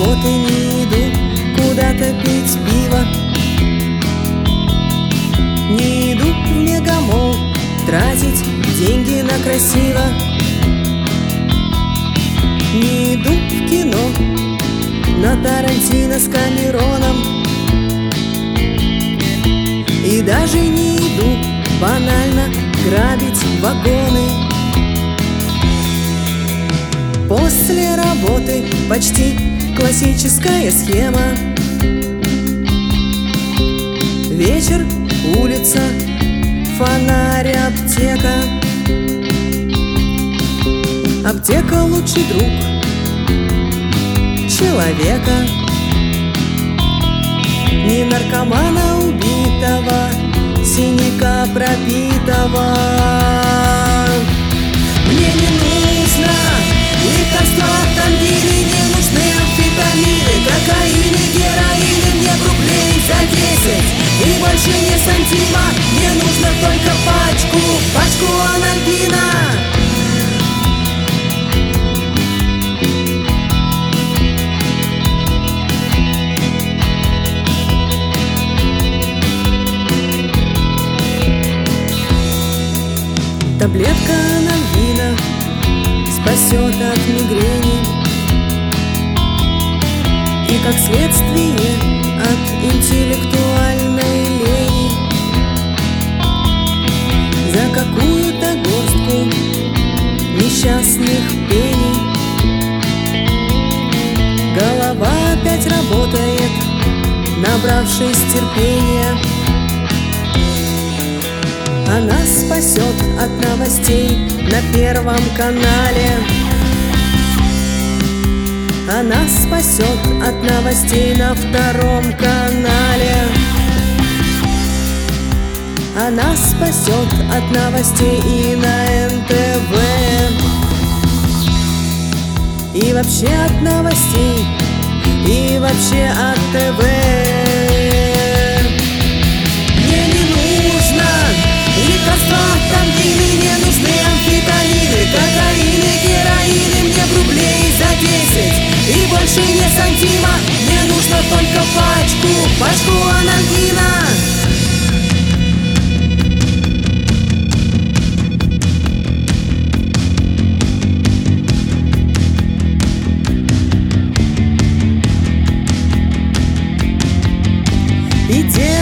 работы не иду Куда-то пить пиво. Не иду в мегамол Тратить деньги на красиво. Не иду в кино На Тарантино с Камероном. И даже не иду банально грабить вагоны. После работы почти классическая схема. Вечер, улица, фонарь, аптека. Аптека лучший друг человека. Не наркомана убитого, синяка пробитого Мне не нужно лекарства ангины Не нужны сантима Мне нужно только пачку, пачку анальгина. Таблетка анальгина спасет от мигрени. И как следствие от интеллектуальной набравшись терпения. Она спасет от новостей на первом канале. Она спасет от новостей на втором канале. Она спасет от новостей и на НТВ И вообще от новостей, и вообще от ТВ лекарства от ангины Не нужны амфетамины, кокаины, героины Мне в рублей за десять. И больше не сантима Мне нужно только пачку, пачку анальгина. И дело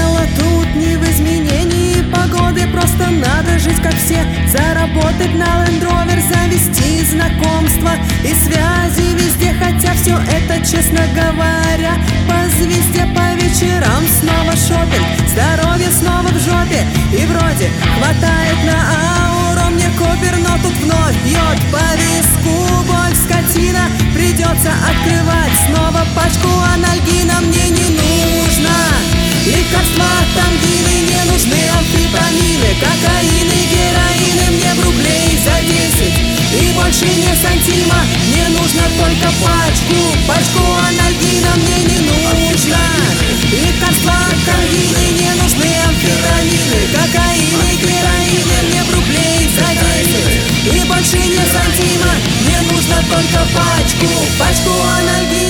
надо жить как все Заработать на Land Rover Завести знакомства и связи везде. Хотя все это, честно говоря По звезде по вечерам снова шопинг Здоровье снова в жопе. И вроде хватает только пачку. Пачку анальгина мне не нужно. Лекарства от ангины не нужны. Амфетамины Кокаины, героины мне в рублей десять. И больше не сантима. Мне нужно только пачку. Пачку анальгина